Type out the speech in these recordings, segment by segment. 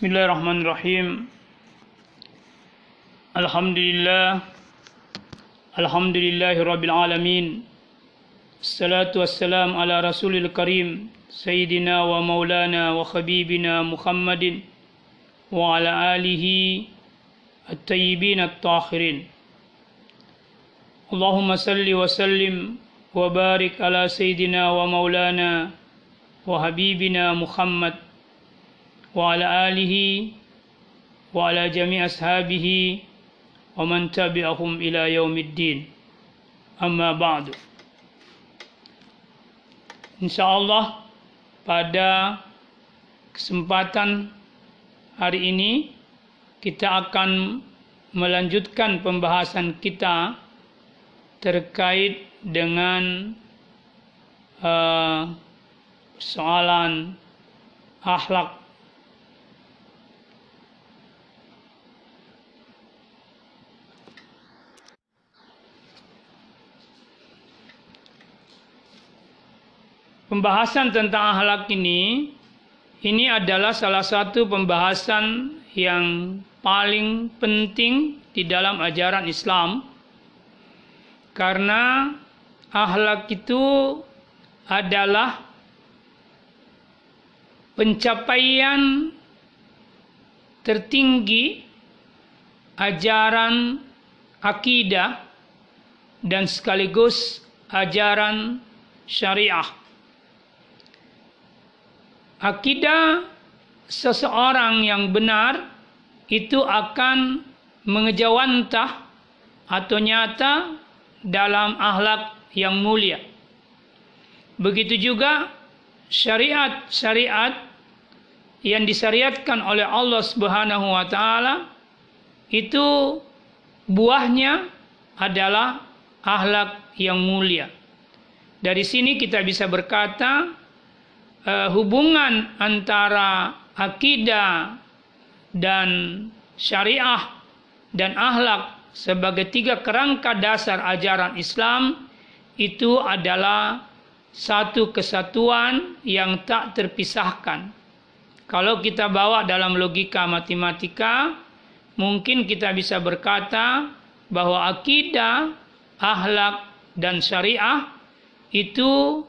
بسم الله الرحمن الرحيم الحمد لله الحمد لله رب العالمين الصلاة والسلام على رسول الكريم سيدنا ومولانا وخبيبنا محمد وعلى آله الطيبين الطاهرين اللهم صل وسلم وبارك على سيدنا ومولانا وحبيبنا محمد وعلى آله وعلى جميع أصحابه ومن تبعهم إلى يوم الدين أما بعد InsyaAllah pada kesempatan hari ini kita akan melanjutkan pembahasan kita terkait dengan uh, soalan akhlak Pembahasan tentang akhlak ini ini adalah salah satu pembahasan yang paling penting di dalam ajaran Islam karena akhlak itu adalah pencapaian tertinggi ajaran akidah dan sekaligus ajaran syariah. Akidah seseorang yang benar itu akan mengejawantah atau nyata dalam akhlak yang mulia. Begitu juga syariat-syariat yang disyariatkan oleh Allah Subhanahu wa taala itu buahnya adalah akhlak yang mulia. Dari sini kita bisa berkata uh, hubungan antara akidah dan syariah dan akhlak sebagai tiga kerangka dasar ajaran Islam itu adalah satu kesatuan yang tak terpisahkan. Kalau kita bawa dalam logika matematika, mungkin kita bisa berkata bahwa akidah, akhlak, dan syariah itu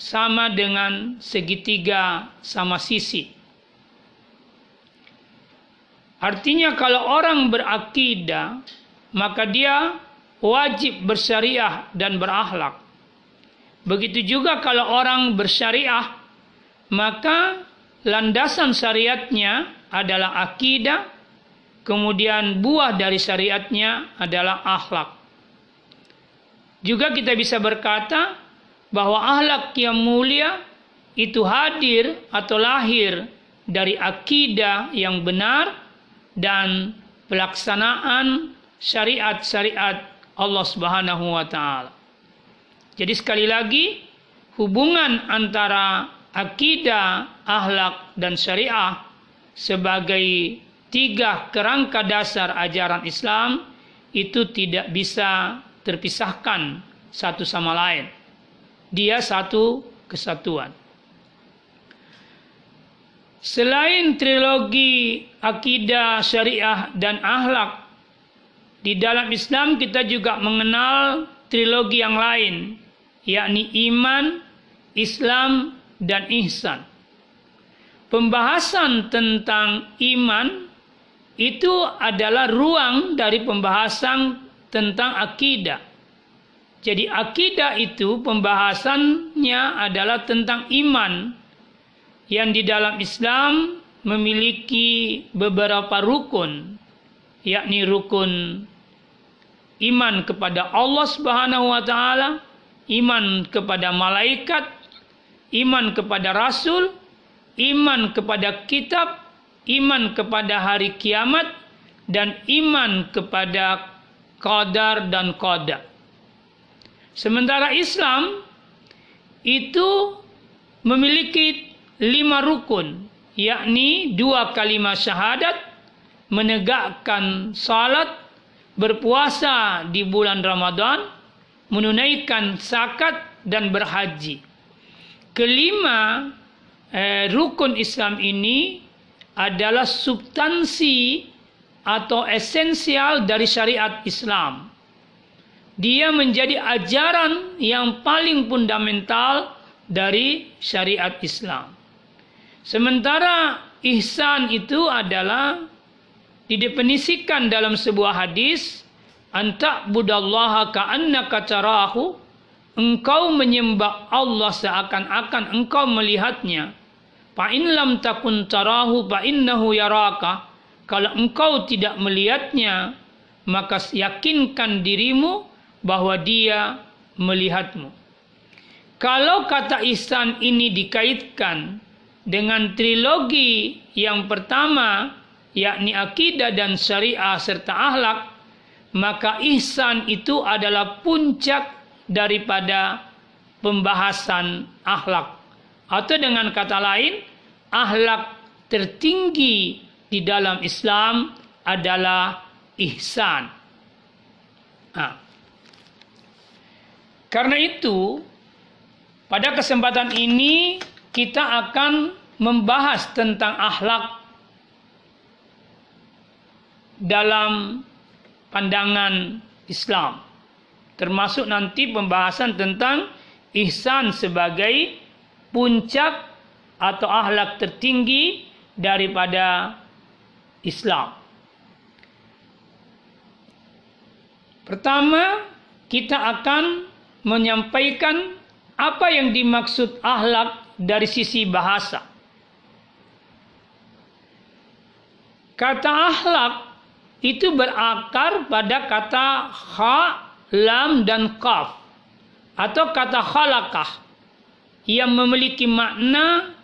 sama dengan segitiga sama sisi. Artinya kalau orang berakidah, maka dia wajib bersyariah dan berakhlak. Begitu juga kalau orang bersyariah, maka landasan syariatnya adalah akidah, kemudian buah dari syariatnya adalah akhlak. Juga kita bisa berkata bahwa akhlak yang mulia itu hadir atau lahir dari akidah yang benar dan pelaksanaan syariat-syariat Allah Subhanahu wa taala. Jadi sekali lagi hubungan antara akidah, akhlak dan syariah sebagai tiga kerangka dasar ajaran Islam itu tidak bisa terpisahkan satu sama lain. Dia satu kesatuan. Selain trilogi akidah, syariah dan akhlak, di dalam Islam kita juga mengenal trilogi yang lain, yakni iman, Islam, dan ihsan. Pembahasan tentang iman itu adalah ruang dari pembahasan tentang akidah. Jadi akidah itu pembahasannya adalah tentang iman yang di dalam Islam memiliki beberapa rukun, yakni rukun iman kepada Allah Subhanahu wa taala, iman kepada malaikat, iman kepada rasul, iman kepada kitab, iman kepada hari kiamat dan iman kepada qadar dan qada. Sementara Islam itu memiliki lima rukun, yakni dua kalimat syahadat, menegakkan salat, berpuasa di bulan Ramadan, menunaikan zakat dan berhaji. Kelima eh, rukun Islam ini adalah substansi atau esensial dari syariat Islam. Dia menjadi ajaran yang paling fundamental dari syariat Islam. Sementara ihsan itu adalah didefinisikan dalam sebuah hadis anta budallaha ka'annaka tarahu engkau menyembah Allah seakan-akan engkau melihatnya fa in lam takun tarahu fa innahu yaraka kalau engkau tidak melihatnya maka yakinkan dirimu bahwa dia melihatmu. Kalau kata ihsan ini dikaitkan dengan trilogi yang pertama yakni akidah dan syariah serta akhlak maka ihsan itu adalah puncak daripada pembahasan akhlak. Atau dengan kata lain akhlak tertinggi di dalam Islam adalah ihsan. Nah, karena itu pada kesempatan ini kita akan membahas tentang akhlak dalam pandangan Islam. Termasuk nanti pembahasan tentang ihsan sebagai puncak atau akhlak tertinggi daripada Islam. Pertama, kita akan menyampaikan apa yang dimaksud akhlak dari sisi bahasa. Kata akhlak itu berakar pada kata kha, lam, dan kaf. Atau kata khalakah yang memiliki makna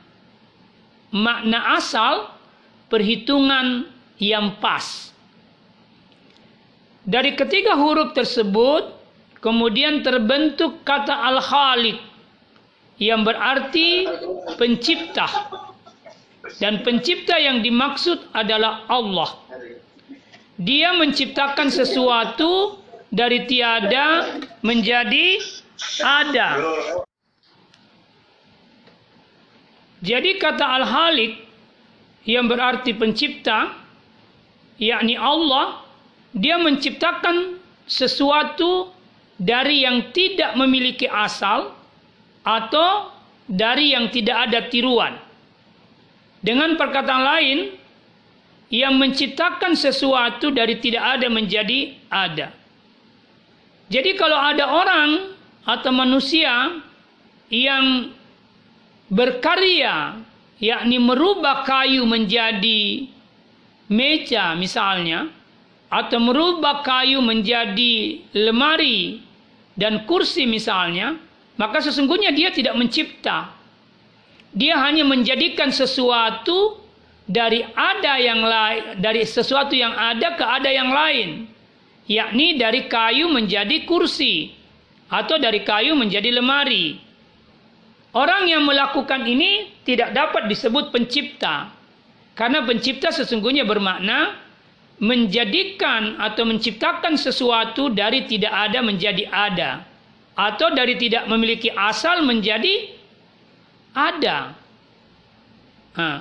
makna asal perhitungan yang pas. Dari ketiga huruf tersebut kemudian terbentuk kata al-khaliq yang berarti pencipta. Dan pencipta yang dimaksud adalah Allah. Dia menciptakan sesuatu dari tiada menjadi ada. Jadi kata Al-Halik yang berarti pencipta, yakni Allah, dia menciptakan sesuatu dari yang tidak memiliki asal atau dari yang tidak ada tiruan. Dengan perkataan lain, yang menciptakan sesuatu dari tidak ada menjadi ada. Jadi kalau ada orang atau manusia yang berkarya yakni merubah kayu menjadi meja misalnya atau merubah kayu menjadi lemari dan kursi misalnya maka sesungguhnya dia tidak mencipta. Dia hanya menjadikan sesuatu dari ada yang lain dari sesuatu yang ada ke ada yang lain. Yakni dari kayu menjadi kursi atau dari kayu menjadi lemari. Orang yang melakukan ini tidak dapat disebut pencipta. Karena pencipta sesungguhnya bermakna menjadikan atau menciptakan sesuatu dari tidak ada menjadi ada. Atau dari tidak memiliki asal menjadi ada. Nah.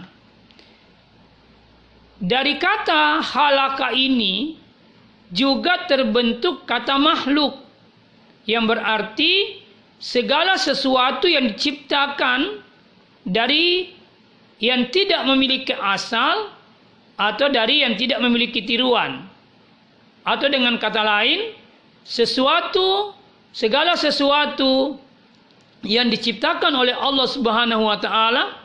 Dari kata halaka ini juga terbentuk kata makhluk yang berarti segala sesuatu yang diciptakan dari yang tidak memiliki asal atau dari yang tidak memiliki tiruan. Atau dengan kata lain, sesuatu segala sesuatu yang diciptakan oleh Allah Subhanahu wa taala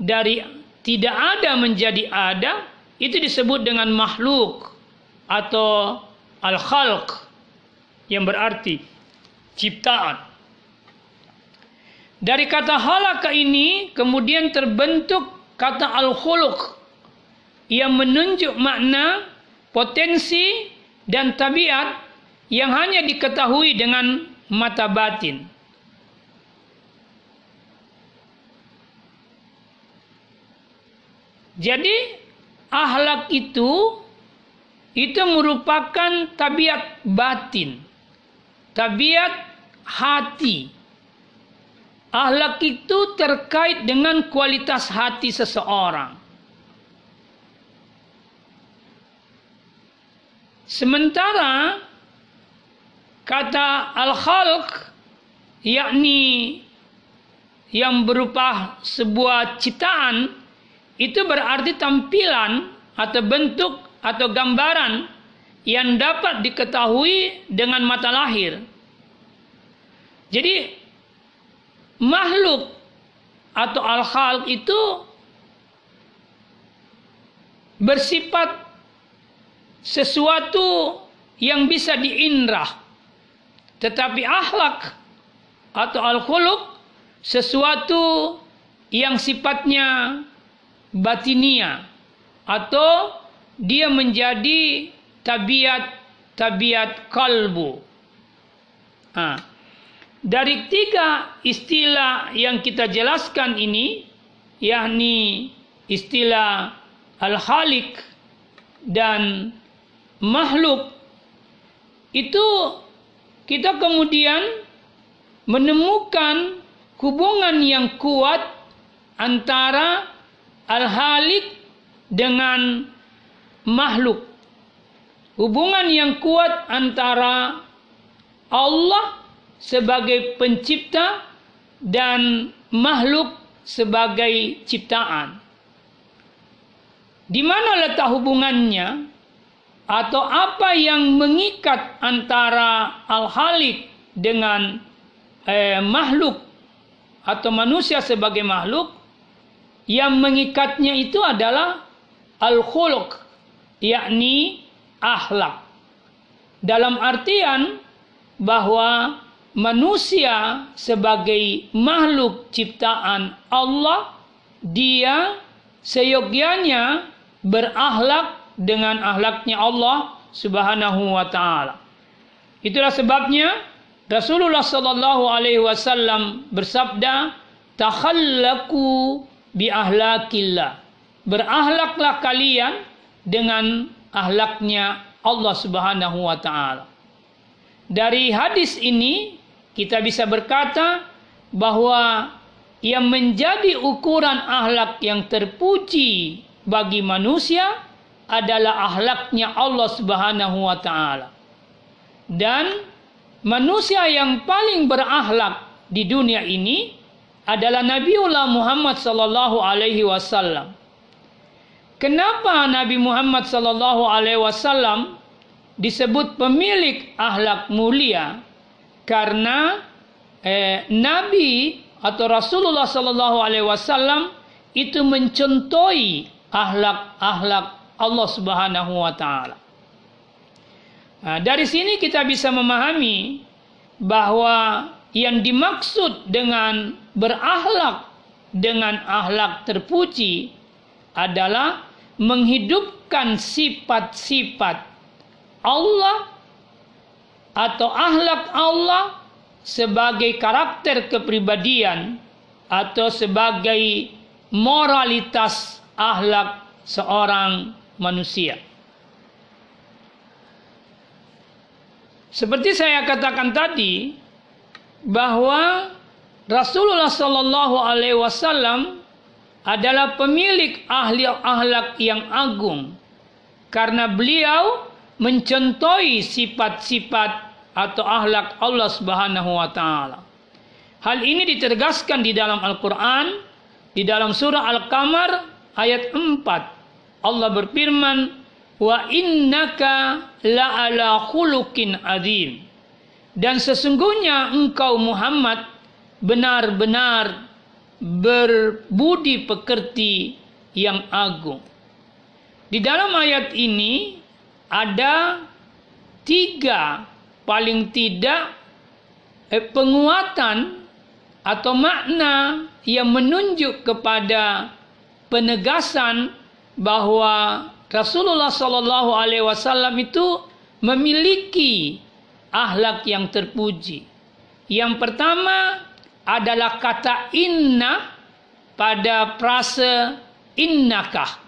dari tidak ada menjadi ada itu disebut dengan makhluk atau al-khalq yang berarti ciptaan. Dari kata halaka ini kemudian terbentuk kata al-khuluq yang menunjuk makna, potensi dan tabiat yang hanya diketahui dengan mata batin. Jadi ahlak itu itu merupakan tabiat batin, tabiat hati Ahlak itu terkait dengan kualitas hati seseorang. Sementara kata al-khalq yakni yang berupa sebuah ciptaan itu berarti tampilan atau bentuk atau gambaran yang dapat diketahui dengan mata lahir. Jadi makhluk atau al-khalq itu bersifat sesuatu yang bisa diindrah. Tetapi akhlak atau al-khuluq sesuatu yang sifatnya batinia atau dia menjadi tabiat-tabiat kalbu. Nah, dari tiga istilah yang kita jelaskan ini, yakni istilah al-khaliq dan makhluk, itu kita kemudian menemukan hubungan yang kuat antara al-halik dengan makhluk. Hubungan yang kuat antara Allah sebagai pencipta dan makhluk sebagai ciptaan. Di mana letak hubungannya atau apa yang mengikat antara al-halik dengan eh, makhluk atau manusia sebagai makhluk? Yang mengikatnya itu adalah al-khuluq yakni akhlak. Dalam artian bahwa manusia sebagai makhluk ciptaan Allah dia seyogyanya berakhlak dengan akhlaknya Allah Subhanahu wa taala. Itulah sebabnya Rasulullah sallallahu alaihi wasallam bersabda, "Takhallaqu bi ahlakillah." Berakhlaklah kalian dengan ahlaknya Allah Subhanahu wa taala. Dari hadis ini kita bisa berkata bahwa yang menjadi ukuran ahlak yang terpuji bagi manusia adalah ahlaknya Allah Subhanahu wa taala. Dan manusia yang paling berakhlak di dunia ini adalah Nabiullah Muhammad sallallahu alaihi wasallam. Kenapa Nabi Muhammad sallallahu alaihi wasallam disebut pemilik akhlak mulia? Karena eh, Nabi atau Rasulullah sallallahu alaihi wasallam itu mencontohi akhlak-akhlak Allah Subhanahu wa taala. Nah, dari sini kita bisa memahami bahwa yang dimaksud dengan berakhlak dengan akhlak terpuji adalah menghidupkan sifat-sifat Allah atau akhlak Allah sebagai karakter kepribadian atau sebagai moralitas akhlak seorang manusia. Seperti saya katakan tadi bahwa Rasulullah Shallallahu Alaihi Wasallam adalah pemilik ahli ahlak yang agung karena beliau mencontohi sifat-sifat atau ahlak Allah Subhanahu wa taala. Hal ini ditegaskan di dalam Al-Qur'an di dalam surah Al-Qamar ayat 4. Allah berfirman, wa innaka la'ala khuluqin azim. Dan sesungguhnya engkau Muhammad benar-benar berbudi pekerti yang agung. Di dalam ayat ini ada tiga paling tidak eh, penguatan atau makna yang menunjuk kepada penegasan bahwa Rasulullah Shallallahu Alaihi Wasallam itu memiliki ahlak yang terpuji. Yang pertama adalah kata inna pada frase innakah.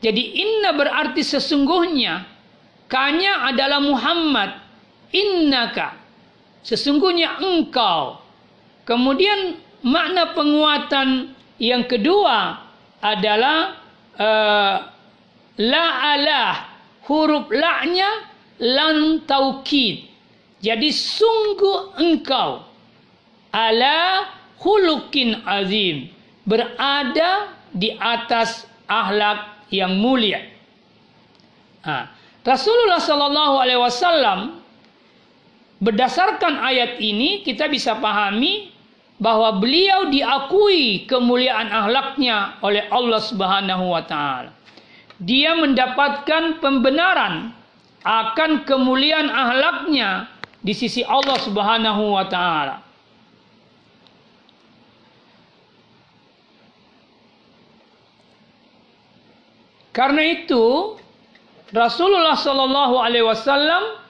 Jadi inna berarti sesungguhnya. Kanya adalah Muhammad. Innaka. Sesungguhnya engkau. Kemudian makna penguatan yang kedua adalah uh, la alah huruf la-nya lan taukid. Jadi sungguh engkau ala hulukin azim berada di atas ahlak yang mulia. Nah, Rasulullah Shallallahu Alaihi Wasallam berdasarkan ayat ini kita bisa pahami bahwa beliau diakui kemuliaan ahlaknya oleh Allah Subhanahu wa taala. Dia mendapatkan pembenaran akan kemuliaan ahlaknya di sisi Allah Subhanahu wa taala. Karena itu Rasulullah Shallallahu Alaihi Wasallam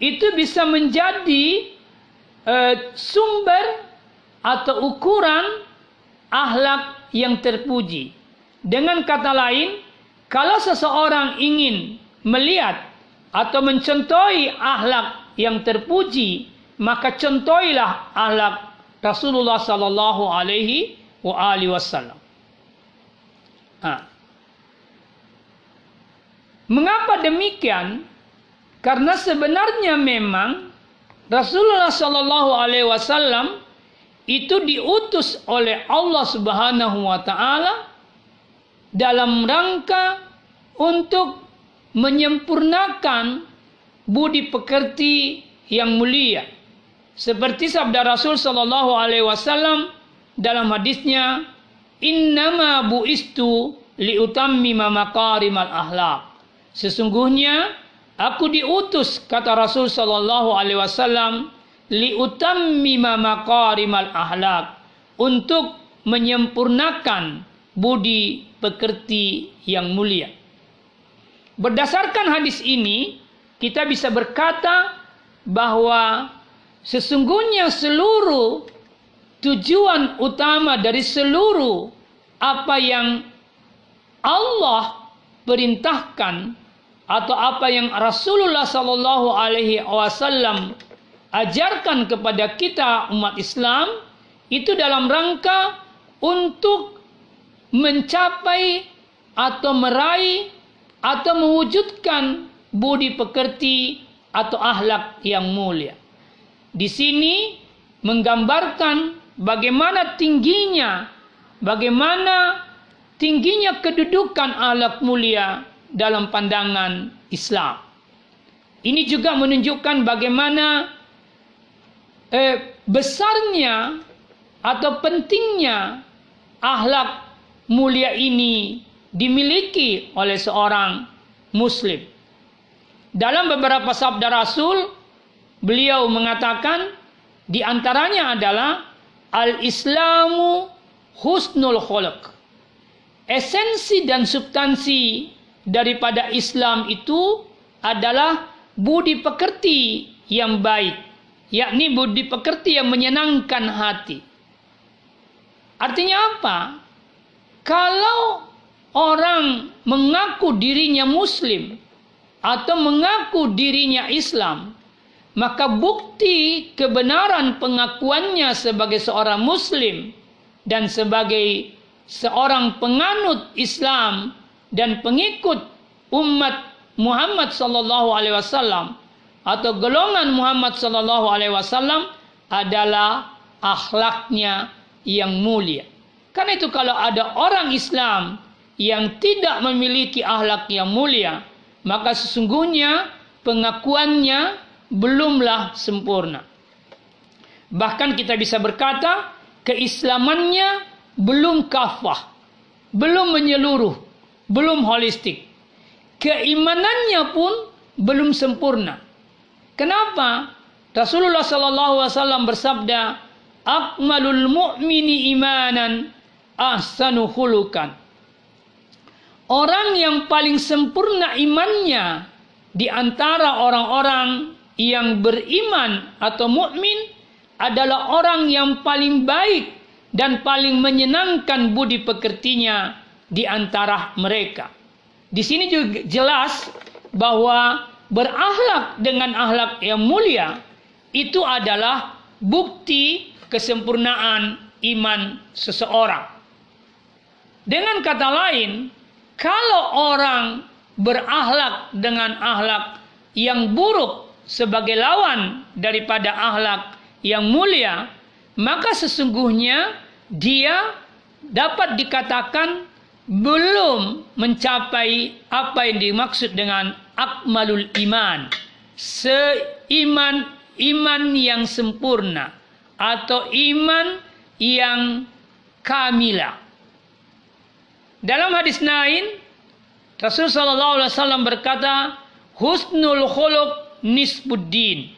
itu bisa menjadi uh, sumber atau ukuran ahlak yang terpuji. Dengan kata lain, kalau seseorang ingin melihat atau mencontohi ahlak yang terpuji, maka contohilah ahlak Rasulullah sallallahu alaihi wa alihi wasallam. Mengapa demikian? Karena sebenarnya memang Rasulullah sallallahu alaihi wasallam itu diutus oleh Allah Subhanahu wa taala dalam rangka untuk menyempurnakan budi pekerti yang mulia. Seperti sabda Rasul sallallahu alaihi wasallam dalam hadisnya, "Innama buistu liutammima makarimal akhlak." Sesungguhnya aku diutus kata Rasul sallallahu alaihi wasallam liutammima maqarimal ahlak untuk menyempurnakan budi pekerti yang mulia. Berdasarkan hadis ini, kita bisa berkata bahwa sesungguhnya seluruh tujuan utama dari seluruh apa yang Allah perintahkan atau apa yang Rasulullah Sallallahu Alaihi Wasallam ajarkan kepada kita umat Islam itu dalam rangka untuk mencapai atau meraih atau mewujudkan budi pekerti atau ahlak yang mulia. Di sini menggambarkan bagaimana tingginya, bagaimana tingginya kedudukan ahlak mulia dalam pandangan Islam. Ini juga menunjukkan bagaimana eh, besarnya atau pentingnya ahlak mulia ini dimiliki oleh seorang muslim. Dalam beberapa sabda Rasul, beliau mengatakan di antaranya adalah al-islamu husnul khuluq. Esensi dan substansi daripada Islam itu adalah budi pekerti yang baik yakni budi pekerti yang menyenangkan hati. Artinya apa? Kalau orang mengaku dirinya muslim atau mengaku dirinya Islam, maka bukti kebenaran pengakuannya sebagai seorang muslim dan sebagai seorang penganut Islam dan pengikut umat Muhammad sallallahu alaihi wasallam atau golongan Muhammad Sallallahu Alaihi Wasallam adalah akhlaknya yang mulia. Karena itu kalau ada orang Islam yang tidak memiliki akhlak yang mulia, maka sesungguhnya pengakuannya belumlah sempurna. Bahkan kita bisa berkata keislamannya belum kafah, belum menyeluruh, belum holistik. Keimanannya pun belum sempurna. Kenapa? Rasulullah sallallahu alaihi wasallam bersabda, "Akmalul mu'mini imanan ahsanu khulukan." Orang yang paling sempurna imannya di antara orang-orang yang beriman atau mukmin adalah orang yang paling baik dan paling menyenangkan budi pekertinya di antara mereka. Di sini juga jelas bahwa berakhlak dengan akhlak yang mulia itu adalah bukti kesempurnaan iman seseorang. Dengan kata lain, kalau orang berakhlak dengan akhlak yang buruk sebagai lawan daripada akhlak yang mulia, maka sesungguhnya dia dapat dikatakan belum mencapai apa yang dimaksud dengan akmalul iman. Seiman iman yang sempurna atau iman yang kamila. Dalam hadis lain, Rasul sallallahu alaihi wasallam berkata, "Husnul khuluq nisbuddin."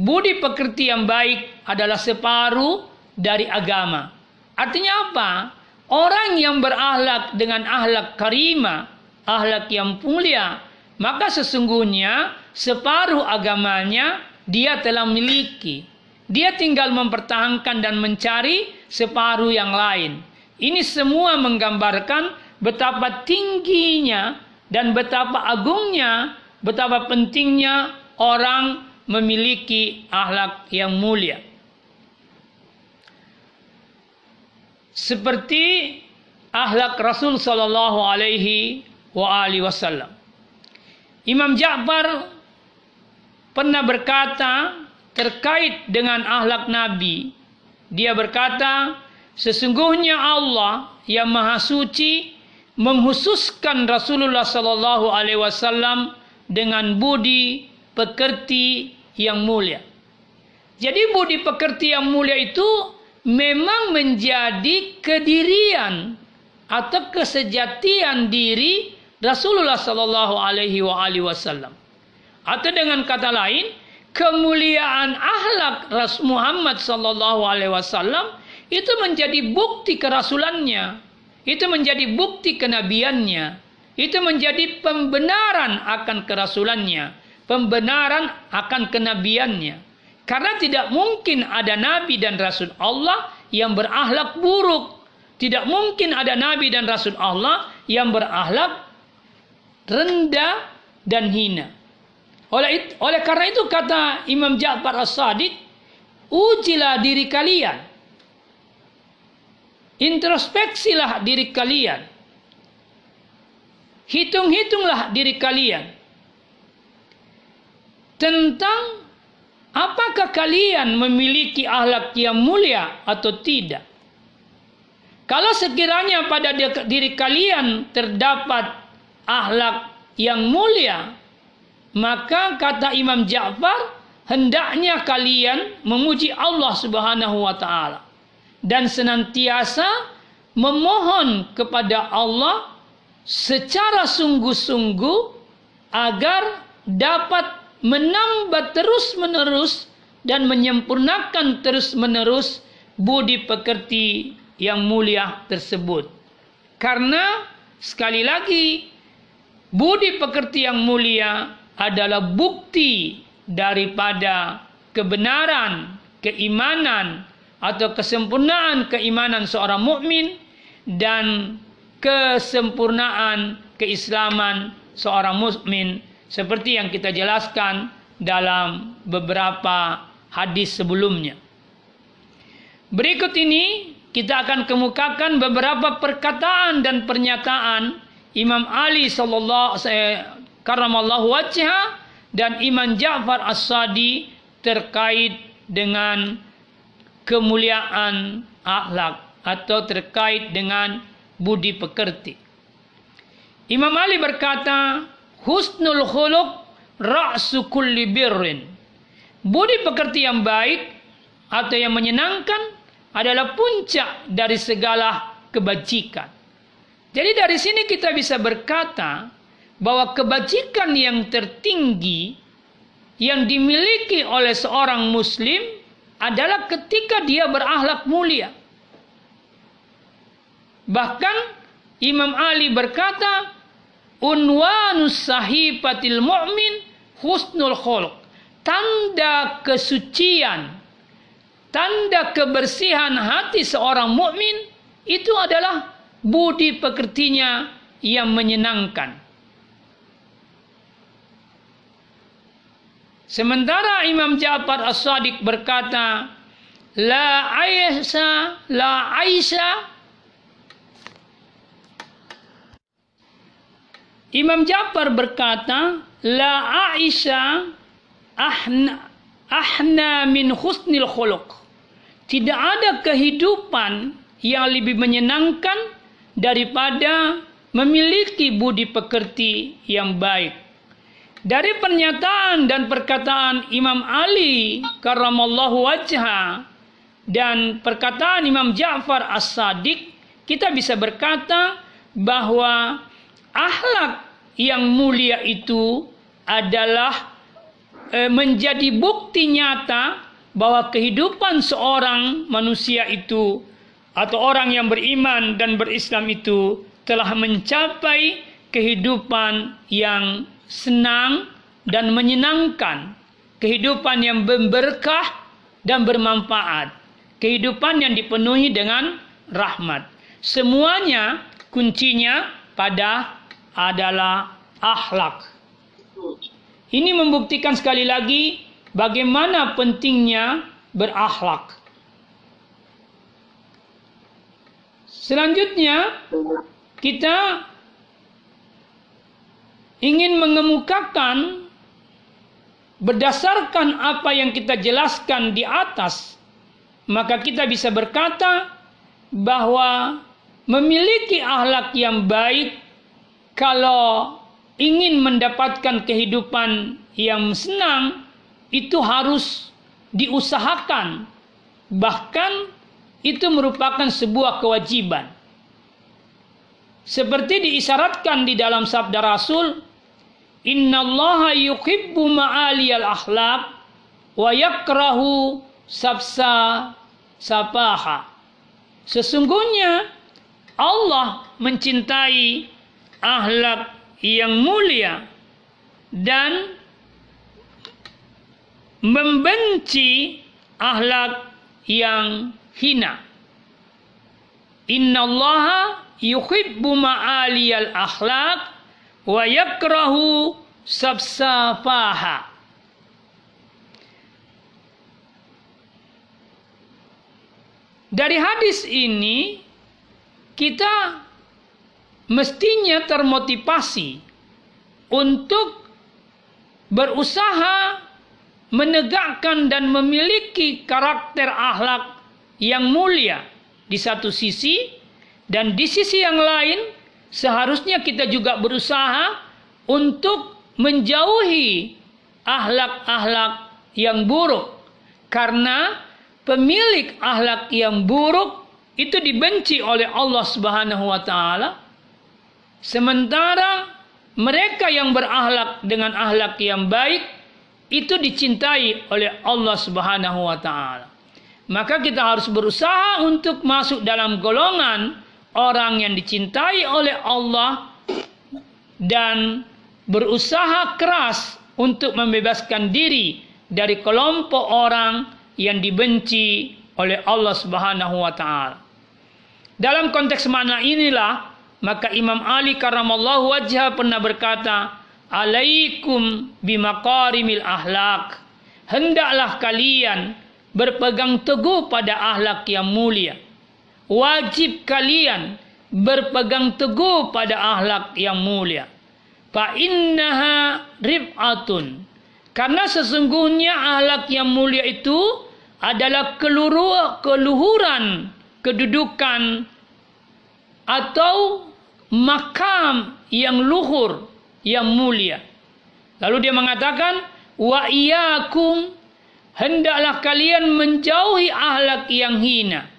Budi pekerti yang baik adalah separuh dari agama. Artinya apa? Orang yang berakhlak dengan akhlak karima, akhlak yang mulia, maka sesungguhnya separuh agamanya dia telah miliki. Dia tinggal mempertahankan dan mencari separuh yang lain. Ini semua menggambarkan betapa tingginya dan betapa agungnya, betapa pentingnya orang memiliki akhlak yang mulia. Seperti akhlak Rasul sallallahu alaihi wa alihi wasallam. Imam Ja'far pernah berkata terkait dengan akhlak Nabi. Dia berkata, sesungguhnya Allah yang Maha Suci menghususkan Rasulullah sallallahu alaihi wasallam dengan budi pekerti yang mulia. Jadi budi pekerti yang mulia itu memang menjadi kedirian atau kesejatian diri Rasulullah sallallahu alaihi wasallam. Atau dengan kata lain, kemuliaan akhlak Rasul Muhammad sallallahu alaihi wasallam itu menjadi bukti kerasulannya. Itu menjadi bukti kenabiannya. Itu menjadi pembenaran akan kerasulannya, pembenaran akan kenabiannya. Karena tidak mungkin ada nabi dan rasul Allah yang berakhlak buruk. Tidak mungkin ada nabi dan rasul Allah yang berakhlak rendah dan hina. Oleh oleh karena itu kata Imam Ja'far As-Sadiq, ujilah diri kalian. Introspeksilah diri kalian. Hitung-hitunglah diri kalian tentang Apakah kalian memiliki akhlak yang mulia atau tidak? Kalau sekiranya pada diri kalian terdapat akhlak yang mulia, maka kata Imam Ja'far, hendaknya kalian memuji Allah Subhanahu wa taala dan senantiasa memohon kepada Allah secara sungguh-sungguh agar dapat menambah terus-menerus dan menyempurnakan terus-menerus budi pekerti yang mulia tersebut. Karena sekali lagi budi pekerti yang mulia adalah bukti daripada kebenaran, keimanan atau kesempurnaan keimanan seorang mukmin dan kesempurnaan keislaman seorang mukmin seperti yang kita jelaskan dalam beberapa hadis sebelumnya. Berikut ini kita akan kemukakan beberapa perkataan dan pernyataan Imam Ali sallallahu karamallahu wajha dan Imam Ja'far As-Sadi terkait dengan kemuliaan akhlak atau terkait dengan budi pekerti. Imam Ali berkata, Husnul khuluq ra'su kulli birrin. Budi pekerti yang baik atau yang menyenangkan adalah puncak dari segala kebajikan. Jadi dari sini kita bisa berkata bahwa kebajikan yang tertinggi yang dimiliki oleh seorang muslim adalah ketika dia berakhlak mulia. Bahkan Imam Ali berkata, unwanus sahifatil mu'min husnul khuluq. Tanda kesucian, tanda kebersihan hati seorang mukmin itu adalah budi pekertinya yang menyenangkan. Sementara Imam Ja'far As-Sadiq berkata, La Aisyah, La Aisyah Imam Ja'far berkata, la Aisyah ahna, ahna min husnil khuluq. Tidak ada kehidupan yang lebih menyenangkan daripada memiliki budi pekerti yang baik. Dari pernyataan dan perkataan Imam Ali karramallahu wajha dan perkataan Imam Ja'far As-Sadiq kita bisa berkata bahwa akhlak yang mulia itu adalah e, menjadi bukti nyata bahwa kehidupan seorang manusia itu atau orang yang beriman dan berislam itu telah mencapai kehidupan yang senang dan menyenangkan, kehidupan yang berberkah dan bermanfaat, kehidupan yang dipenuhi dengan rahmat. Semuanya kuncinya pada adalah akhlak. Ini membuktikan sekali lagi bagaimana pentingnya berakhlak. Selanjutnya, kita ingin mengemukakan berdasarkan apa yang kita jelaskan di atas, maka kita bisa berkata bahwa memiliki akhlak yang baik kalau ingin mendapatkan kehidupan yang senang itu harus diusahakan. Bahkan itu merupakan sebuah kewajiban seperti diisyaratkan di dalam sabda Rasul Innallaha yuhibbu ma'aliyal akhlaq wa yakrahu sabsa sapaha. Sesungguhnya Allah mencintai akhlak yang mulia dan membenci akhlak yang hina. Innallaha yuhibbu ma'aliyal akhlaq wa yakrahu sabsafaha. Dari hadis ini kita mestinya termotivasi untuk berusaha menegakkan dan memiliki karakter akhlak yang mulia di satu sisi dan di sisi yang lain seharusnya kita juga berusaha untuk menjauhi ahlak-ahlak yang buruk. Karena pemilik ahlak yang buruk itu dibenci oleh Allah Subhanahu wa taala. Sementara mereka yang berahlak dengan ahlak yang baik itu dicintai oleh Allah Subhanahu wa taala maka kita harus berusaha untuk masuk dalam golongan orang yang dicintai oleh Allah dan berusaha keras untuk membebaskan diri dari kelompok orang yang dibenci oleh Allah Subhanahu wa taala. Dalam konteks makna inilah maka Imam Ali karramallahu wajha pernah berkata, "Alaikum bimaqarimil ahlak." Hendaklah kalian berpegang teguh pada ahlak yang mulia wajib kalian berpegang teguh pada akhlak yang mulia. Fa innaha. Karena sesungguhnya akhlak yang mulia itu adalah keluruh, keluhuran kedudukan atau makam yang luhur yang mulia. Lalu dia mengatakan wa iyyakum hendaklah kalian menjauhi akhlak yang hina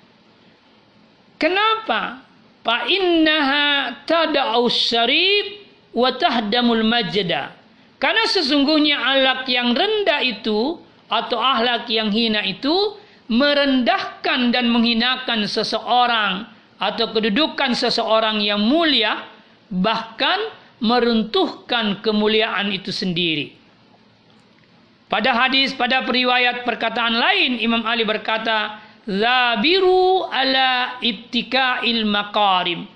Kenapa? Fa innaha tada'u syarib wa tahdamul majda. Karena sesungguhnya ahlak yang rendah itu atau ahlak yang hina itu merendahkan dan menghinakan seseorang atau kedudukan seseorang yang mulia bahkan meruntuhkan kemuliaan itu sendiri. Pada hadis pada periwayat perkataan lain Imam Ali berkata Zabiru ala ibtika'il makarim.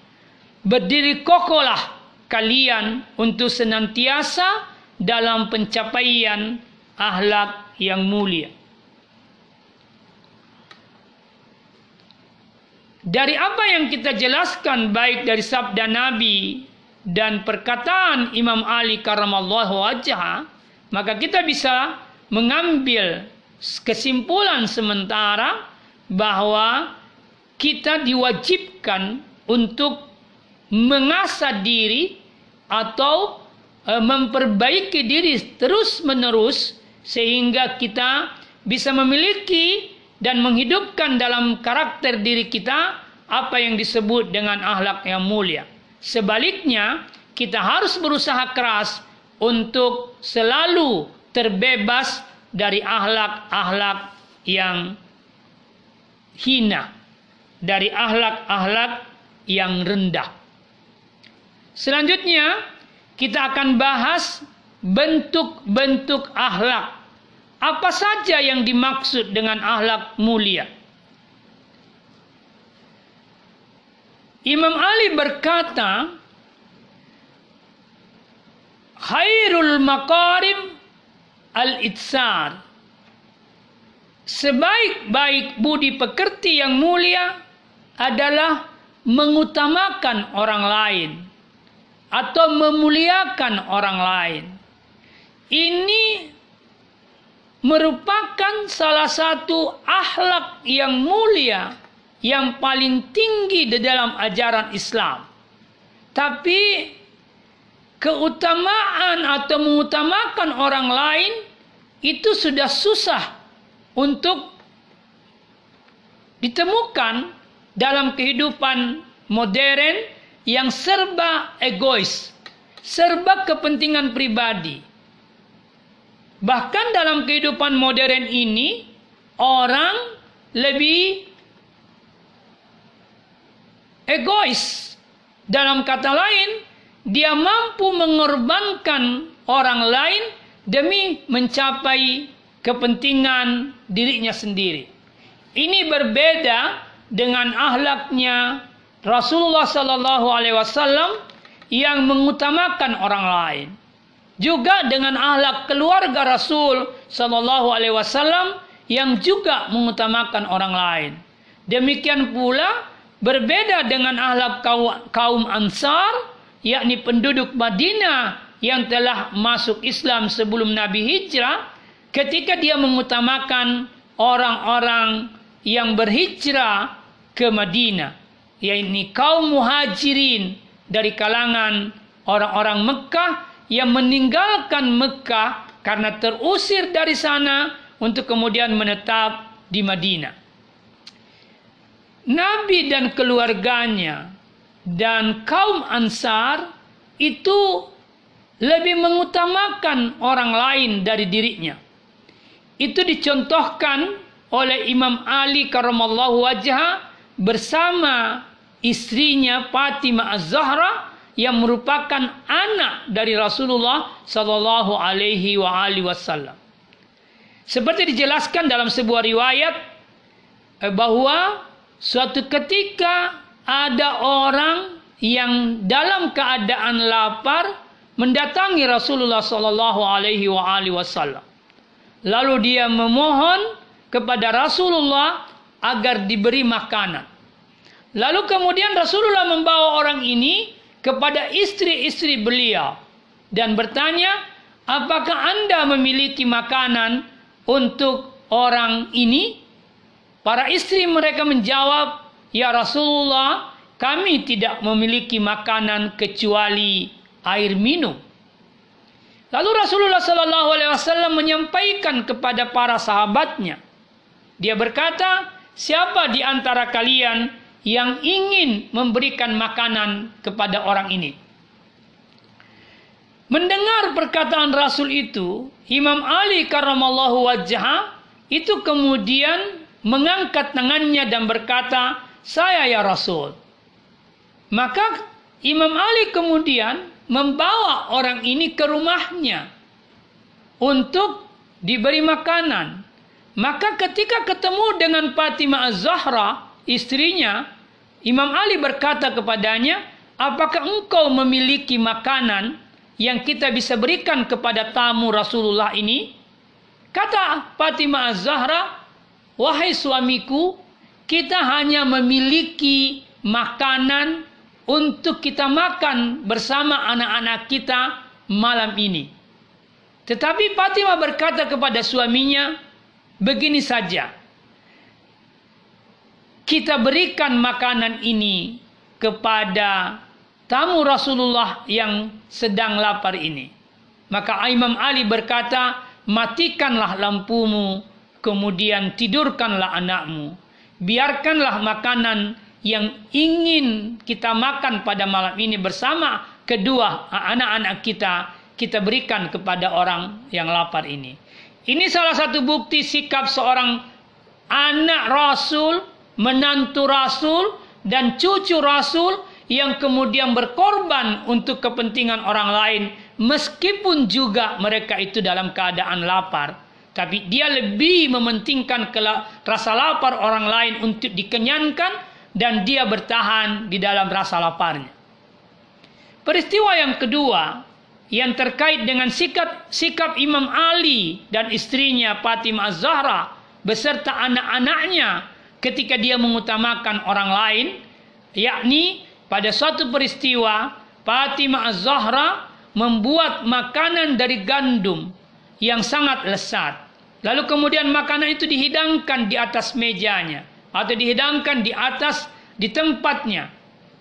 Berdiri kokohlah kalian untuk senantiasa dalam pencapaian ahlak yang mulia. Dari apa yang kita jelaskan baik dari sabda Nabi dan perkataan Imam Ali karamallahu wajah, maka kita bisa mengambil kesimpulan sementara bahwa kita diwajibkan untuk mengasah diri atau e, memperbaiki diri terus-menerus sehingga kita bisa memiliki dan menghidupkan dalam karakter diri kita apa yang disebut dengan akhlak yang mulia. Sebaliknya, kita harus berusaha keras untuk selalu terbebas dari akhlak-akhlak yang hina, dari akhlak-akhlak yang rendah. Selanjutnya, kita akan bahas bentuk-bentuk akhlak. Apa saja yang dimaksud dengan akhlak mulia? Imam Ali berkata, Khairul makarim al-itsar. Sebaik-baik budi pekerti yang mulia adalah mengutamakan orang lain atau memuliakan orang lain. Ini merupakan salah satu akhlak yang mulia yang paling tinggi di dalam ajaran Islam. Tapi keutamaan atau mengutamakan orang lain itu sudah susah untuk ditemukan dalam kehidupan modern yang serba egois, serba kepentingan pribadi. Bahkan dalam kehidupan modern ini, orang lebih egois. Dalam kata lain, dia mampu mengorbankan orang lain demi mencapai kepentingan dirinya sendiri. Ini berbeda dengan ahlaknya Rasulullah Sallallahu Alaihi Wasallam yang mengutamakan orang lain. Juga dengan ahlak keluarga Rasul Sallallahu Alaihi Wasallam yang juga mengutamakan orang lain. Demikian pula Berbeda dengan ahlak kaum Ansar, yakni penduduk Madinah yang telah masuk Islam sebelum Nabi hijrah, ketika dia mengutamakan orang-orang yang berhijrah ke Madinah, yakni kaum muhajirin dari kalangan orang-orang Mekah yang meninggalkan Mekah karena terusir dari sana untuk kemudian menetap di Madinah. Nabi dan keluarganya dan kaum Ansar itu lebih mengutamakan orang lain dari dirinya. Itu dicontohkan oleh Imam Ali karamallahu wajah bersama istrinya Fatimah Az-Zahra yang merupakan anak dari Rasulullah sallallahu alaihi wasallam. Seperti dijelaskan dalam sebuah riwayat eh, bahwa Suatu ketika ada orang yang dalam keadaan lapar mendatangi Rasulullah Sallallahu Alaihi Wasallam. Lalu dia memohon kepada Rasulullah agar diberi makanan. Lalu kemudian Rasulullah membawa orang ini kepada istri-istri beliau dan bertanya, "Apakah Anda memiliki makanan untuk orang ini?" Para istri mereka menjawab, "Ya Rasulullah, kami tidak memiliki makanan kecuali air minum." Lalu Rasulullah Shallallahu Alaihi Wasallam menyampaikan kepada para sahabatnya, dia berkata, siapa di antara kalian yang ingin memberikan makanan kepada orang ini? Mendengar perkataan Rasul itu, Imam Ali karramallahu wajah itu kemudian mengangkat tangannya dan berkata, "Saya ya Rasul." Maka Imam Ali kemudian membawa orang ini ke rumahnya untuk diberi makanan. Maka ketika ketemu dengan Fatimah Az-Zahra, istrinya, Imam Ali berkata kepadanya, "Apakah engkau memiliki makanan yang kita bisa berikan kepada tamu Rasulullah ini?" Kata Fatimah Az-Zahra, Wahai suamiku, kita hanya memiliki makanan untuk kita makan bersama anak-anak kita malam ini. Tetapi Fatimah berkata kepada suaminya, begini saja. Kita berikan makanan ini kepada tamu Rasulullah yang sedang lapar ini. Maka Imam Ali berkata, matikanlah lampumu, kemudian tidurkanlah anakmu. Biarkanlah makanan yang ingin kita makan pada malam ini bersama kedua anak-anak kita kita berikan kepada orang yang lapar ini. Ini salah satu bukti sikap seorang anak Rasul, menantu Rasul, dan cucu Rasul yang kemudian berkorban untuk kepentingan orang lain meskipun juga mereka itu dalam keadaan lapar tapi dia lebih mementingkan rasa lapar orang lain untuk dikenyangkan dan dia bertahan di dalam rasa laparnya. Peristiwa yang kedua yang terkait dengan sikap sikap Imam Ali dan istrinya Fatimah Az-Zahra beserta anak-anaknya ketika dia mengutamakan orang lain yakni pada suatu peristiwa Fatimah Az-Zahra membuat makanan dari gandum yang sangat lesat lalu kemudian makanan itu dihidangkan di atas mejanya atau dihidangkan di atas di tempatnya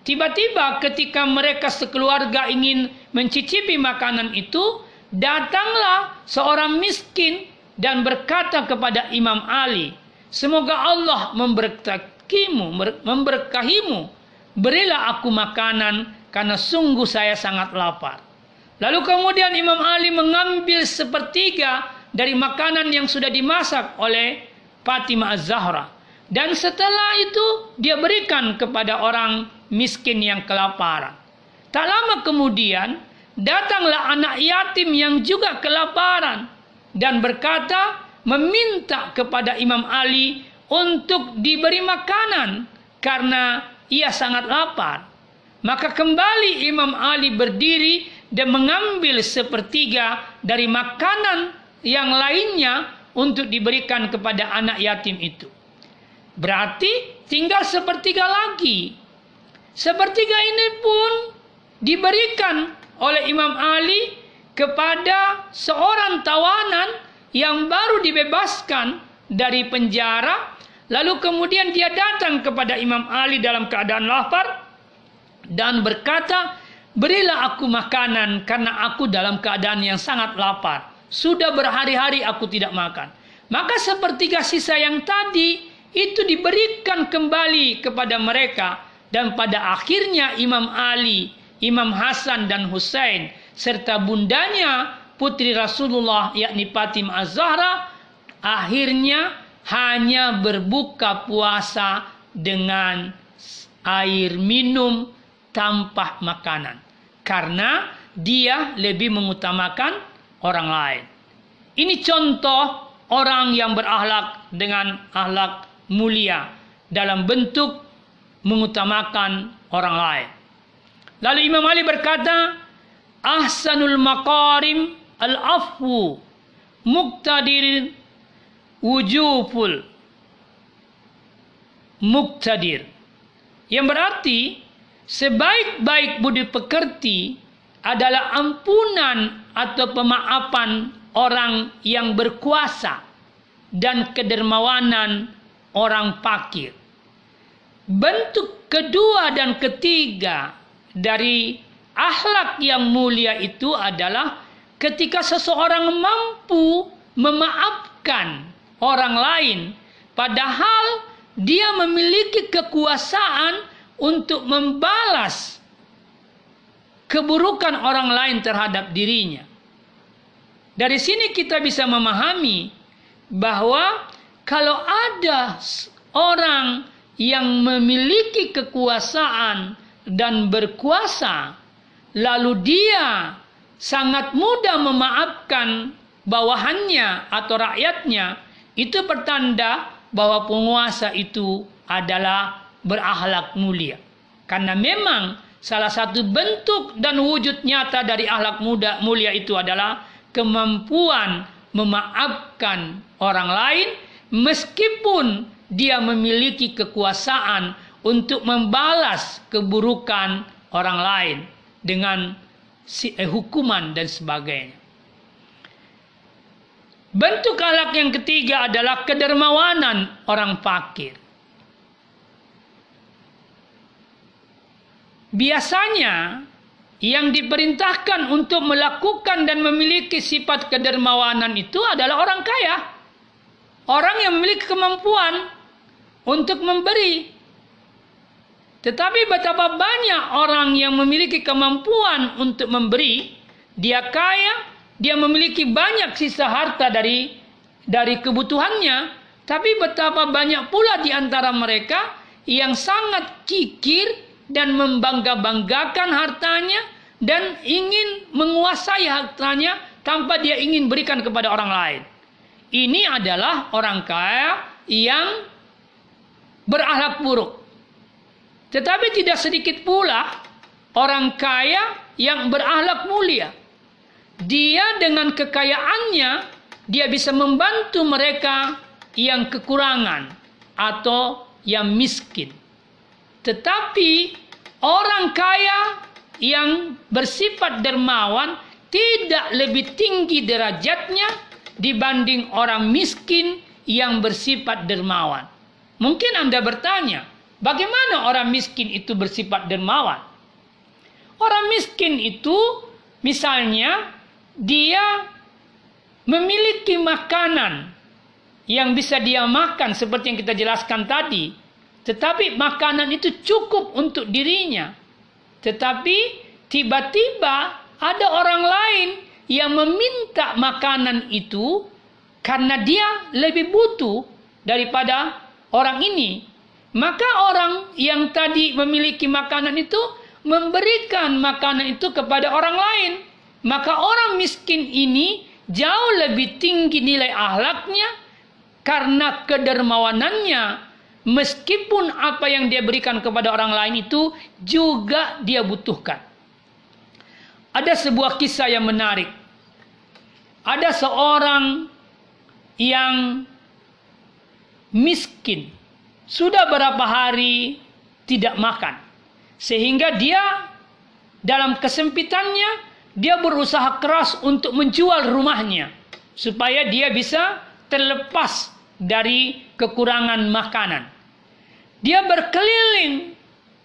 Tiba-tiba ketika mereka sekeluarga ingin mencicipi makanan itu, datanglah seorang miskin dan berkata kepada Imam Ali, "Semoga Allah memberkahimu, memberkahimu. Berilah aku makanan karena sungguh saya sangat lapar." Lalu kemudian Imam Ali mengambil sepertiga dari makanan yang sudah dimasak oleh Fatimah Az-Zahra. Dan setelah itu dia berikan kepada orang miskin yang kelaparan. Tak lama kemudian datanglah anak yatim yang juga kelaparan dan berkata meminta kepada Imam Ali untuk diberi makanan karena ia sangat lapar. Maka kembali Imam Ali berdiri dan mengambil sepertiga dari makanan yang lainnya untuk diberikan kepada anak yatim itu. Berarti tinggal sepertiga lagi Sepertiga ini pun diberikan oleh Imam Ali kepada seorang tawanan yang baru dibebaskan dari penjara. Lalu kemudian dia datang kepada Imam Ali dalam keadaan lapar dan berkata, Berilah aku makanan karena aku dalam keadaan yang sangat lapar. Sudah berhari-hari aku tidak makan. Maka sepertiga sisa yang tadi itu diberikan kembali kepada mereka dan pada akhirnya Imam Ali, Imam Hasan dan Hussein serta bundanya putri Rasulullah yakni Fatimah Az-Zahra akhirnya hanya berbuka puasa dengan air minum tanpa makanan karena dia lebih mengutamakan orang lain. Ini contoh orang yang berakhlak dengan akhlak mulia dalam bentuk mengutamakan orang lain. Lalu Imam Ali berkata, Ahsanul maqarim al-afwu muqtadir wujuful muqtadir. Yang berarti sebaik-baik budi pekerti adalah ampunan atau pemaafan orang yang berkuasa dan kedermawanan orang fakir. Bentuk kedua dan ketiga dari akhlak yang mulia itu adalah ketika seseorang mampu memaafkan orang lain padahal dia memiliki kekuasaan untuk membalas keburukan orang lain terhadap dirinya. Dari sini kita bisa memahami bahwa kalau ada orang yang memiliki kekuasaan dan berkuasa, lalu dia sangat mudah memaafkan bawahannya atau rakyatnya, itu pertanda bahwa penguasa itu adalah berakhlak mulia. Karena memang salah satu bentuk dan wujud nyata dari akhlak muda mulia itu adalah kemampuan memaafkan orang lain meskipun dia memiliki kekuasaan untuk membalas keburukan orang lain dengan eh, hukuman dan sebagainya. Bentuk akhlak yang ketiga adalah kedermawanan orang fakir. Biasanya yang diperintahkan untuk melakukan dan memiliki sifat kedermawanan itu adalah orang kaya. Orang yang memiliki kemampuan untuk memberi. Tetapi betapa banyak orang yang memiliki kemampuan untuk memberi, dia kaya, dia memiliki banyak sisa harta dari dari kebutuhannya, tapi betapa banyak pula di antara mereka yang sangat kikir dan membangga-banggakan hartanya dan ingin menguasai hartanya tanpa dia ingin berikan kepada orang lain. Ini adalah orang kaya yang berakhlak buruk. Tetapi tidak sedikit pula orang kaya yang berakhlak mulia. Dia dengan kekayaannya dia bisa membantu mereka yang kekurangan atau yang miskin. Tetapi orang kaya yang bersifat dermawan tidak lebih tinggi derajatnya dibanding orang miskin yang bersifat dermawan. Mungkin Anda bertanya, bagaimana orang miskin itu bersifat dermawan? Orang miskin itu misalnya dia memiliki makanan yang bisa dia makan seperti yang kita jelaskan tadi, tetapi makanan itu cukup untuk dirinya. Tetapi tiba-tiba ada orang lain yang meminta makanan itu karena dia lebih butuh daripada orang ini, maka orang yang tadi memiliki makanan itu memberikan makanan itu kepada orang lain. Maka orang miskin ini jauh lebih tinggi nilai ahlaknya karena kedermawanannya meskipun apa yang dia berikan kepada orang lain itu juga dia butuhkan. Ada sebuah kisah yang menarik. Ada seorang yang miskin. Sudah berapa hari tidak makan. Sehingga dia dalam kesempitannya dia berusaha keras untuk menjual rumahnya supaya dia bisa terlepas dari kekurangan makanan. Dia berkeliling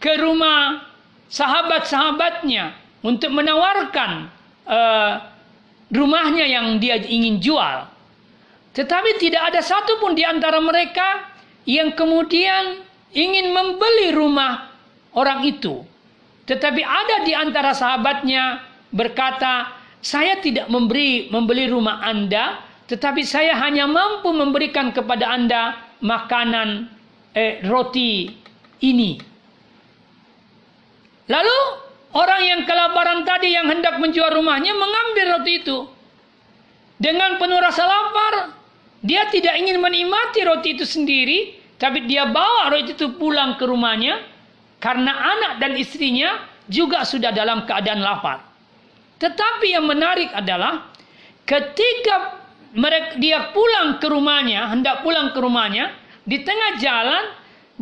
ke rumah sahabat-sahabatnya untuk menawarkan uh, rumahnya yang dia ingin jual. Tetapi tidak ada satupun di antara mereka yang kemudian ingin membeli rumah orang itu. Tetapi ada di antara sahabatnya berkata, saya tidak memberi membeli rumah Anda, tetapi saya hanya mampu memberikan kepada Anda makanan eh, roti ini. Lalu orang yang kelaparan tadi yang hendak menjual rumahnya mengambil roti itu. Dengan penuh rasa lapar, dia tidak ingin menikmati roti itu sendiri, tapi dia bawa roti itu pulang ke rumahnya karena anak dan istrinya juga sudah dalam keadaan lapar. Tetapi yang menarik adalah ketika mereka dia pulang ke rumahnya, hendak pulang ke rumahnya, di tengah jalan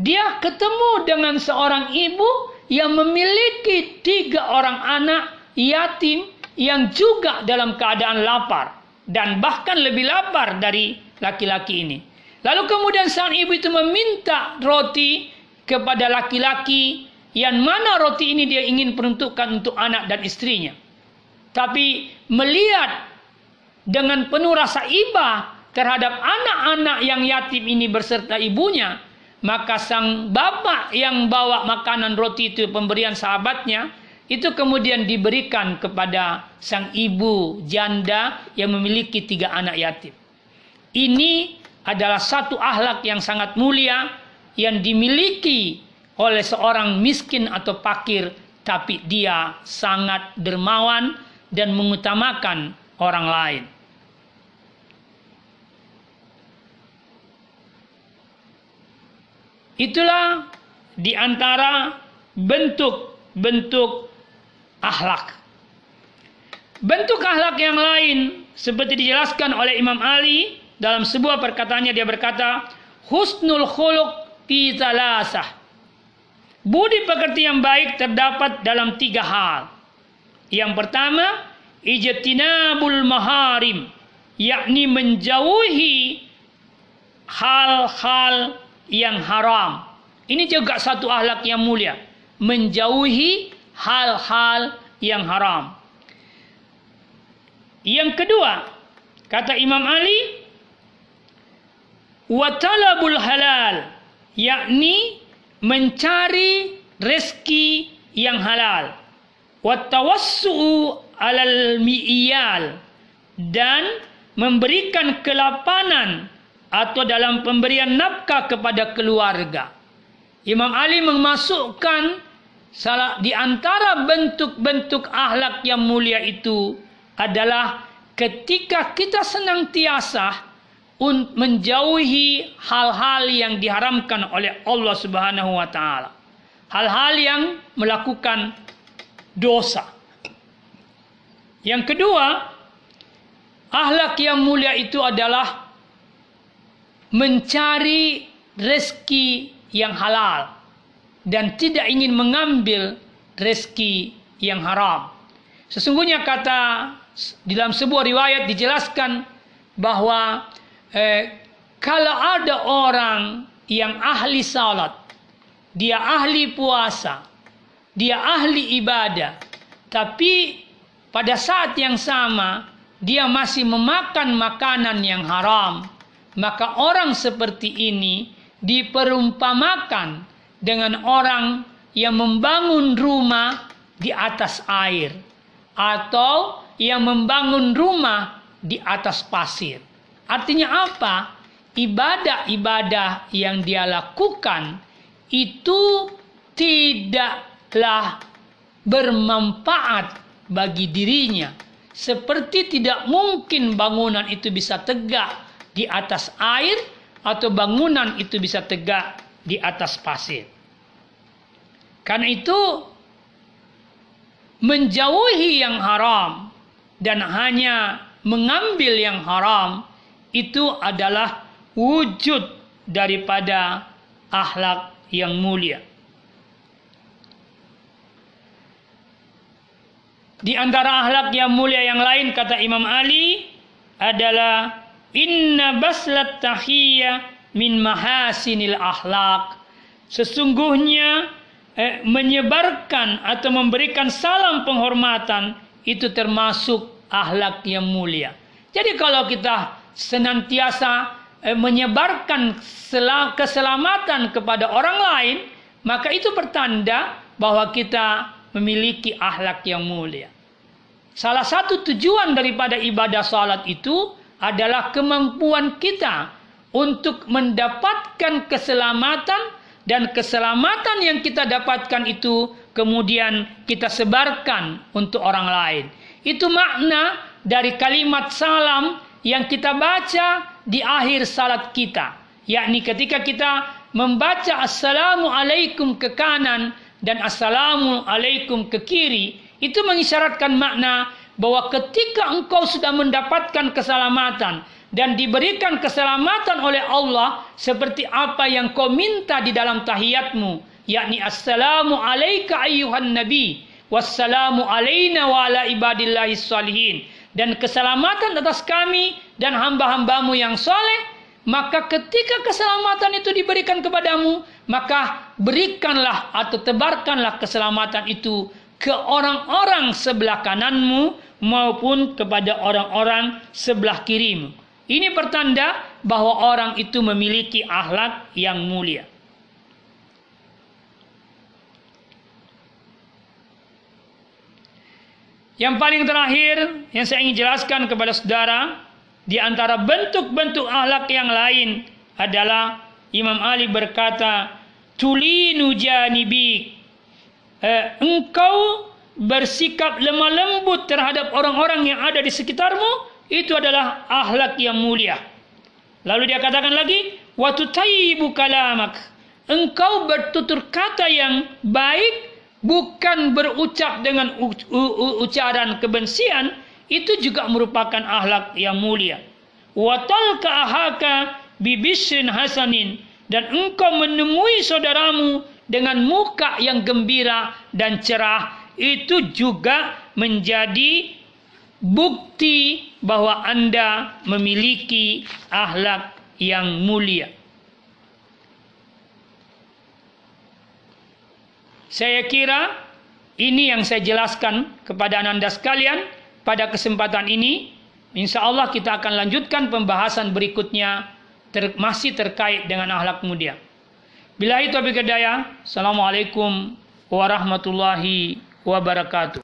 dia ketemu dengan seorang ibu yang memiliki tiga orang anak yatim yang juga dalam keadaan lapar dan bahkan lebih lapar dari laki-laki ini. Lalu kemudian sang ibu itu meminta roti kepada laki-laki yang mana roti ini dia ingin peruntukkan untuk anak dan istrinya. Tapi melihat dengan penuh rasa iba terhadap anak-anak yang yatim ini berserta ibunya, maka sang bapak yang bawa makanan roti itu pemberian sahabatnya itu kemudian diberikan kepada sang ibu janda yang memiliki tiga anak yatim. Ini adalah satu ahlak yang sangat mulia yang dimiliki oleh seorang miskin atau fakir tapi dia sangat dermawan dan mengutamakan orang lain. Itulah di antara bentuk-bentuk akhlak. Bentuk akhlak yang lain seperti dijelaskan oleh Imam Ali dalam sebuah perkataannya dia berkata, husnul khuluq fi talasah. Budi pekerti yang baik terdapat dalam tiga hal. Yang pertama, ijtinabul maharim, yakni menjauhi hal-hal yang haram. Ini juga satu ahlak yang mulia, menjauhi hal-hal yang haram. Yang kedua, kata Imam Ali, watalabul halal, yakni mencari rezeki yang halal. Watawassu'u alal mi'iyal dan memberikan kelapanan atau dalam pemberian nafkah kepada keluarga. Imam Ali memasukkan salah di antara bentuk-bentuk akhlak yang mulia itu adalah ketika kita senantiasa menjauhi hal-hal yang diharamkan oleh Allah Subhanahu wa taala. Hal-hal yang melakukan dosa. Yang kedua, akhlak yang mulia itu adalah mencari rezeki yang halal dan tidak ingin mengambil rezeki yang haram. Sesungguhnya kata dalam sebuah riwayat dijelaskan bahwa eh, kalau ada orang yang ahli salat, dia ahli puasa, dia ahli ibadah, tapi pada saat yang sama dia masih memakan makanan yang haram, maka orang seperti ini diperumpamakan dengan orang yang membangun rumah di atas air atau yang membangun rumah di atas pasir. Artinya apa? Ibadah-ibadah yang dia lakukan itu tidaklah bermanfaat bagi dirinya. Seperti tidak mungkin bangunan itu bisa tegak di atas air atau bangunan itu bisa tegak di atas pasir. Karena itu menjauhi yang haram dan hanya mengambil yang haram itu adalah wujud daripada akhlak yang mulia. Di antara akhlak yang mulia yang lain kata Imam Ali adalah inna baslat tahiyya min mahasinil akhlak. Sesungguhnya eh, menyebarkan atau memberikan salam penghormatan itu termasuk akhlak yang mulia. Jadi kalau kita senantiasa eh, menyebarkan keselamatan kepada orang lain, maka itu pertanda bahwa kita memiliki akhlak yang mulia. Salah satu tujuan daripada ibadah salat itu adalah kemampuan kita untuk mendapatkan keselamatan dan keselamatan yang kita dapatkan itu kemudian kita sebarkan untuk orang lain. Itu makna dari kalimat salam yang kita baca di akhir salat kita. Yakni ketika kita membaca Assalamualaikum ke kanan dan Assalamualaikum ke kiri. Itu mengisyaratkan makna bahwa ketika engkau sudah mendapatkan keselamatan dan diberikan keselamatan oleh Allah seperti apa yang kau minta di dalam tahiyatmu yakni assalamu alayka ayyuhan nabi wassalamu alayna wa ala ibadillahi salihin. Dan keselamatan atas kami dan hamba-hambamu yang soleh, maka ketika keselamatan itu diberikan kepadamu, maka berikanlah atau tebarkanlah keselamatan itu ke orang-orang sebelah kananmu maupun kepada orang-orang sebelah kirimu. Ini pertanda bahwa orang itu memiliki akhlak yang mulia. Yang paling terakhir yang saya ingin jelaskan kepada saudara di antara bentuk-bentuk akhlak yang lain adalah Imam Ali berkata, "Tulinu janibik." Eh, engkau bersikap lemah lembut terhadap orang-orang yang ada di sekitarmu, itu adalah akhlak yang mulia. Lalu dia katakan lagi, "Wa tutayyibu kalamak." Engkau bertutur kata yang baik bukan berucap dengan ucaran kebencian itu juga merupakan akhlak yang mulia. Watal ahaka bibisrin hasanin dan engkau menemui saudaramu dengan muka yang gembira dan cerah itu juga menjadi bukti bahwa Anda memiliki akhlak yang mulia. Saya kira ini yang saya jelaskan kepada Anda sekalian pada kesempatan ini. Insya Allah kita akan lanjutkan pembahasan berikutnya ter masih terkait dengan akhlak mulia. Bila itu Assalamualaikum warahmatullahi wabarakatuh.